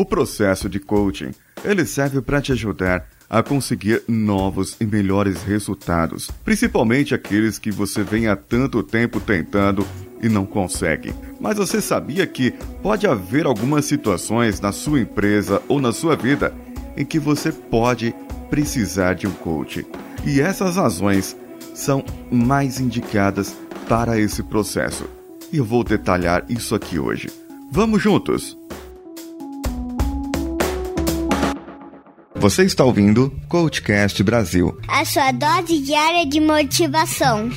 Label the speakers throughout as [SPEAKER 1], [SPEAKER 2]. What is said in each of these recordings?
[SPEAKER 1] O processo de coaching, ele serve para te ajudar a conseguir novos e melhores resultados, principalmente aqueles que você vem há tanto tempo tentando e não consegue. Mas você sabia que pode haver algumas situações na sua empresa ou na sua vida em que você pode precisar de um coach. E essas razões são mais indicadas para esse processo. E eu vou detalhar isso aqui hoje. Vamos juntos! Você está ouvindo Coachcast Brasil
[SPEAKER 2] a sua dose diária de motivação.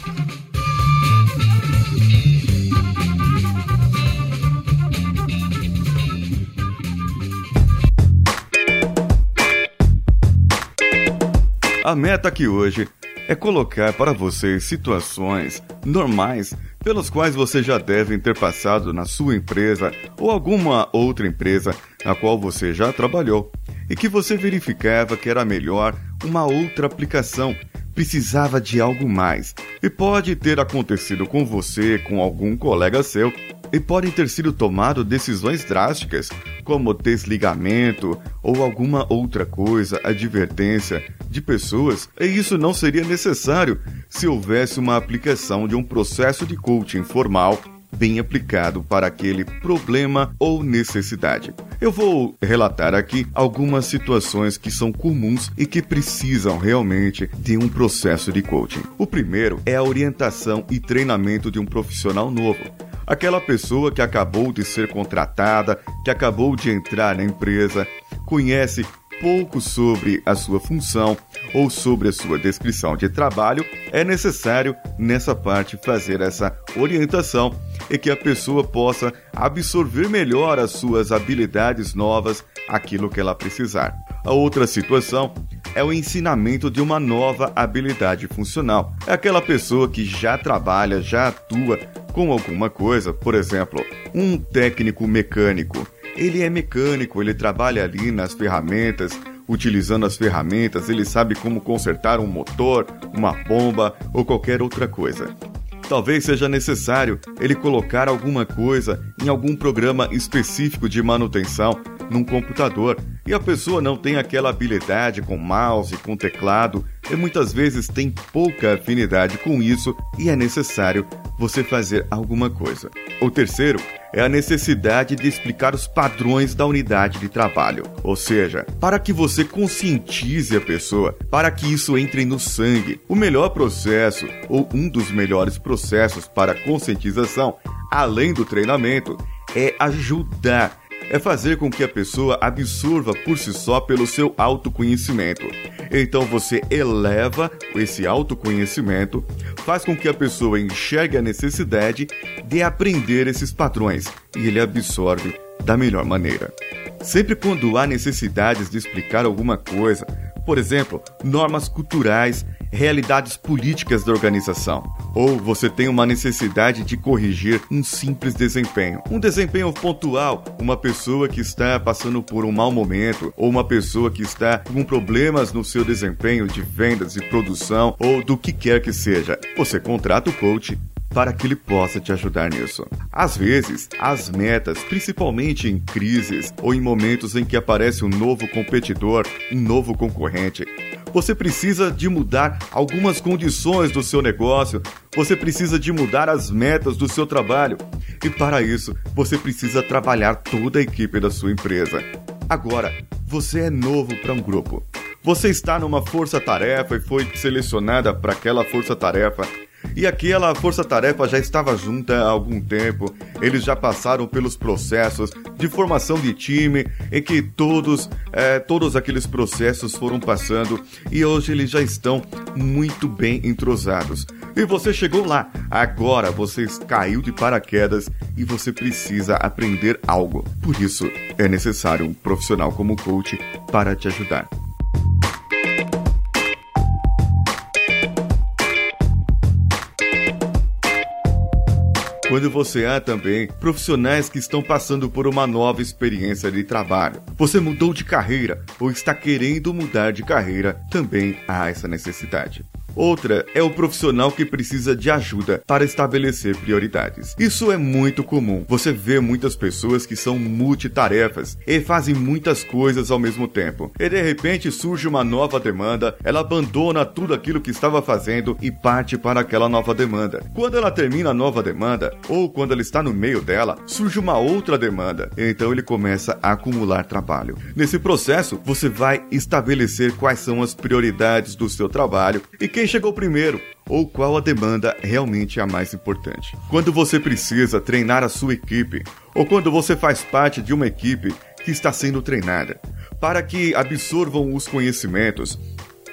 [SPEAKER 1] A meta aqui hoje é colocar para vocês situações normais pelas quais você já deve ter passado na sua empresa ou alguma outra empresa na qual você já trabalhou e que você verificava que era melhor uma outra aplicação, precisava de algo mais. E pode ter acontecido com você, com algum colega seu, e podem ter sido tomado decisões drásticas, como desligamento ou alguma outra coisa, advertência de pessoas, e isso não seria necessário se houvesse uma aplicação de um processo de coaching formal bem aplicado para aquele problema ou necessidade. Eu vou relatar aqui algumas situações que são comuns e que precisam realmente de um processo de coaching. O primeiro é a orientação e treinamento de um profissional novo. Aquela pessoa que acabou de ser contratada, que acabou de entrar na empresa, conhece pouco sobre a sua função ou sobre a sua descrição de trabalho, é necessário nessa parte fazer essa orientação e que a pessoa possa absorver melhor as suas habilidades novas, aquilo que ela precisar. A outra situação é o ensinamento de uma nova habilidade funcional. É aquela pessoa que já trabalha, já atua com alguma coisa, por exemplo, um técnico mecânico. Ele é mecânico, ele trabalha ali nas ferramentas, utilizando as ferramentas, ele sabe como consertar um motor, uma bomba ou qualquer outra coisa. Talvez seja necessário ele colocar alguma coisa em algum programa específico de manutenção num computador e a pessoa não tem aquela habilidade com mouse, com teclado e muitas vezes tem pouca afinidade com isso e é necessário você fazer alguma coisa. O terceiro é a necessidade de explicar os padrões da unidade de trabalho, ou seja, para que você conscientize a pessoa, para que isso entre no sangue. O melhor processo, ou um dos melhores processos para conscientização, além do treinamento, é ajudar é fazer com que a pessoa absorva por si só pelo seu autoconhecimento. Então você eleva esse autoconhecimento, faz com que a pessoa enxergue a necessidade de aprender esses padrões e ele absorve da melhor maneira. Sempre quando há necessidades de explicar alguma coisa, por exemplo, normas culturais, realidades políticas da organização. Ou você tem uma necessidade de corrigir um simples desempenho. Um desempenho pontual, uma pessoa que está passando por um mau momento, ou uma pessoa que está com problemas no seu desempenho de vendas e produção, ou do que quer que seja. Você contrata o coach para que ele possa te ajudar nisso. Às vezes, as metas, principalmente em crises ou em momentos em que aparece um novo competidor, um novo concorrente, você precisa de mudar algumas condições do seu negócio, você precisa de mudar as metas do seu trabalho. E para isso, você precisa trabalhar toda a equipe da sua empresa. Agora, você é novo para um grupo. Você está numa força-tarefa e foi selecionada para aquela força-tarefa e aquela força-tarefa já estava junta há algum tempo. Eles já passaram pelos processos de formação de time em que todos, é, todos aqueles processos foram passando e hoje eles já estão muito bem entrosados. E você chegou lá. Agora você caiu de paraquedas e você precisa aprender algo. Por isso é necessário um profissional como coach para te ajudar. Quando você há também profissionais que estão passando por uma nova experiência de trabalho. Você mudou de carreira ou está querendo mudar de carreira, também há essa necessidade. Outra é o profissional que precisa de ajuda para estabelecer prioridades. Isso é muito comum. Você vê muitas pessoas que são multitarefas e fazem muitas coisas ao mesmo tempo. E de repente surge uma nova demanda, ela abandona tudo aquilo que estava fazendo e parte para aquela nova demanda. Quando ela termina a nova demanda, ou quando ela está no meio dela, surge uma outra demanda. Então ele começa a acumular trabalho. Nesse processo, você vai estabelecer quais são as prioridades do seu trabalho e quem chegou primeiro ou qual a demanda realmente é a mais importante. Quando você precisa treinar a sua equipe ou quando você faz parte de uma equipe que está sendo treinada para que absorvam os conhecimentos,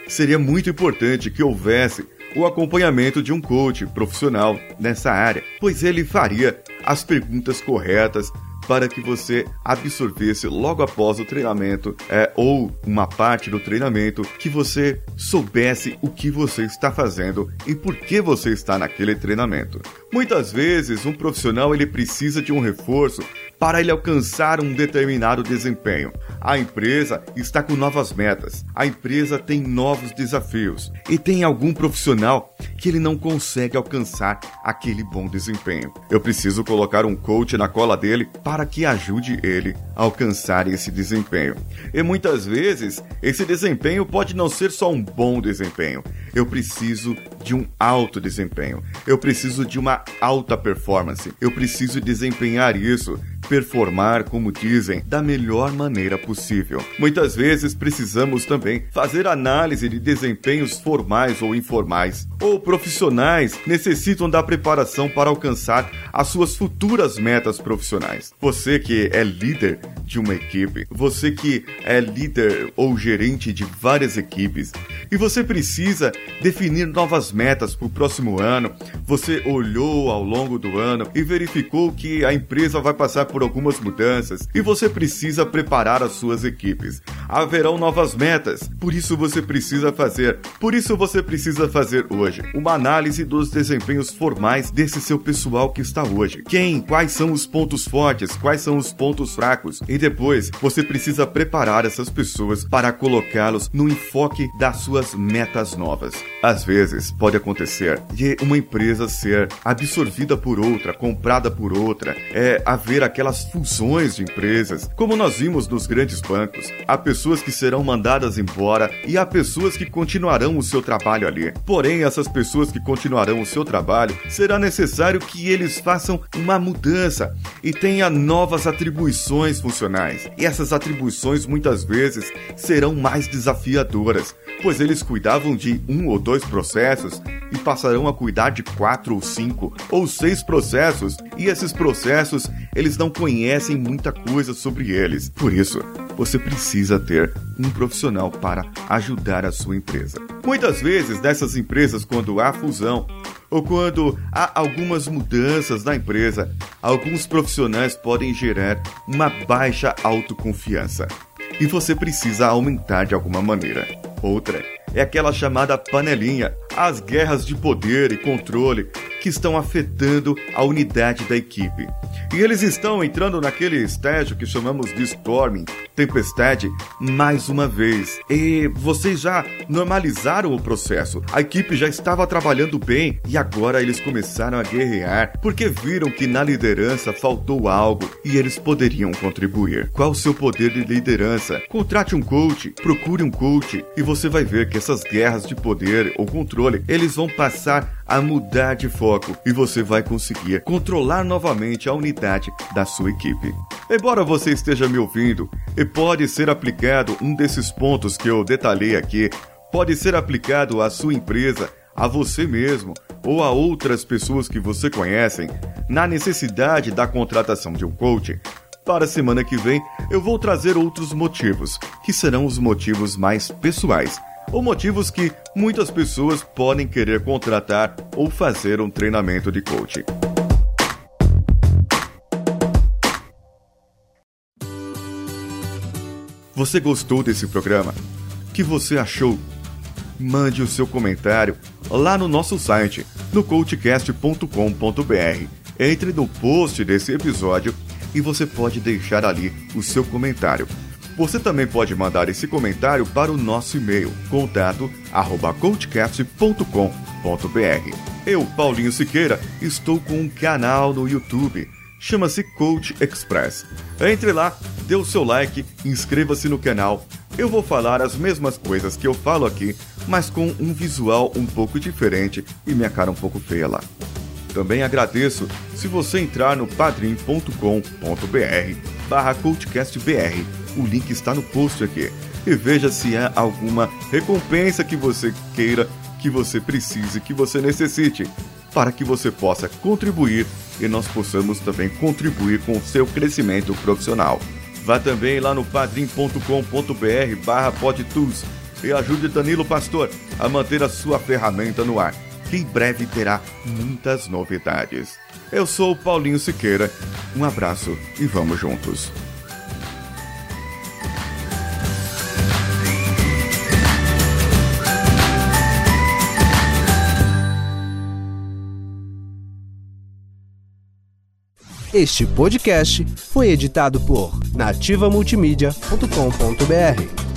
[SPEAKER 1] seria muito importante que houvesse o acompanhamento de um coach profissional nessa área, pois ele faria as perguntas corretas para que você absorvesse logo após o treinamento é, ou uma parte do treinamento que você soubesse o que você está fazendo e por que você está naquele treinamento. Muitas vezes um profissional ele precisa de um reforço para ele alcançar um determinado desempenho. A empresa está com novas metas, a empresa tem novos desafios e tem algum profissional que ele não consegue alcançar aquele bom desempenho. Eu preciso colocar um coach na cola dele para que ajude ele a alcançar esse desempenho. E muitas vezes, esse desempenho pode não ser só um bom desempenho. Eu preciso de um alto desempenho. Eu preciso de uma alta performance. Eu preciso desempenhar isso performar, como dizem, da melhor maneira possível. Muitas vezes precisamos também fazer análise de desempenhos formais ou informais, ou profissionais necessitam da preparação para alcançar as suas futuras metas profissionais. Você que é líder de uma equipe, você que é líder ou gerente de várias equipes, e você precisa definir novas metas para o próximo ano. Você olhou ao longo do ano e verificou que a empresa vai passar por algumas mudanças e você precisa preparar as suas equipes. Haverão novas metas, por isso você precisa fazer, por isso você precisa fazer hoje uma análise dos desempenhos formais desse seu pessoal que está hoje. Quem, quais são os pontos fortes, quais são os pontos fracos e depois você precisa preparar essas pessoas para colocá-los no enfoque das suas metas novas. Às vezes pode acontecer de uma empresa ser absorvida por outra, comprada por outra, é haver aquela aquelas fusões de empresas, como nós vimos nos grandes bancos. Há pessoas que serão mandadas embora e há pessoas que continuarão o seu trabalho ali. Porém, essas pessoas que continuarão o seu trabalho, será necessário que eles façam uma mudança e tenha novas atribuições funcionais. E essas atribuições muitas vezes serão mais desafiadoras, pois eles cuidavam de um ou dois processos e passarão a cuidar de quatro ou cinco ou seis processos, e esses processos eles não conhecem muita coisa sobre eles. Por isso, você precisa ter um profissional para ajudar a sua empresa. Muitas vezes, nessas empresas, quando há fusão ou quando há algumas mudanças na empresa, alguns profissionais podem gerar uma baixa autoconfiança e você precisa aumentar de alguma maneira. Outra é aquela chamada panelinha, as guerras de poder e controle que estão afetando a unidade da equipe. E eles estão entrando naquele estágio que chamamos de storming, tempestade, mais uma vez. E vocês já normalizaram o processo. A equipe já estava trabalhando bem e agora eles começaram a guerrear porque viram que na liderança faltou algo e eles poderiam contribuir. Qual o seu poder de liderança? Contrate um coach, procure um coach e você vai ver que essas guerras de poder ou controle, eles vão passar a mudar de foco e você vai conseguir controlar novamente a unidade da sua equipe. Embora você esteja me ouvindo e pode ser aplicado um desses pontos que eu detalhei aqui, pode ser aplicado à sua empresa, a você mesmo ou a outras pessoas que você conhecem, na necessidade da contratação de um coach, para a semana que vem eu vou trazer outros motivos, que serão os motivos mais pessoais ou motivos que muitas pessoas podem querer contratar ou fazer um treinamento de coaching. Você gostou desse programa? O que você achou? Mande o seu comentário lá no nosso site, no coachcast.com.br. Entre no post desse episódio e você pode deixar ali o seu comentário Você também pode mandar esse comentário para o nosso e-mail, contato arroba coachcast.com.br. Eu, Paulinho Siqueira, estou com um canal no YouTube. Chama-se Coach Express. Entre lá, dê o seu like, inscreva-se no canal. Eu vou falar as mesmas coisas que eu falo aqui, mas com um visual um pouco diferente e minha cara um pouco feia lá. Também agradeço se você entrar no padrim.com.br barra CoachCastBR. O link está no post aqui. E veja se há alguma recompensa que você queira, que você precise, que você necessite, para que você possa contribuir e nós possamos também contribuir com o seu crescimento profissional. Vá também lá no padrim.com.br barra podtools e ajude Danilo Pastor a manter a sua ferramenta no ar que em breve terá muitas novidades. Eu sou Paulinho Siqueira, um abraço e vamos juntos.
[SPEAKER 3] Este podcast foi editado por nativamultimídia.com.br.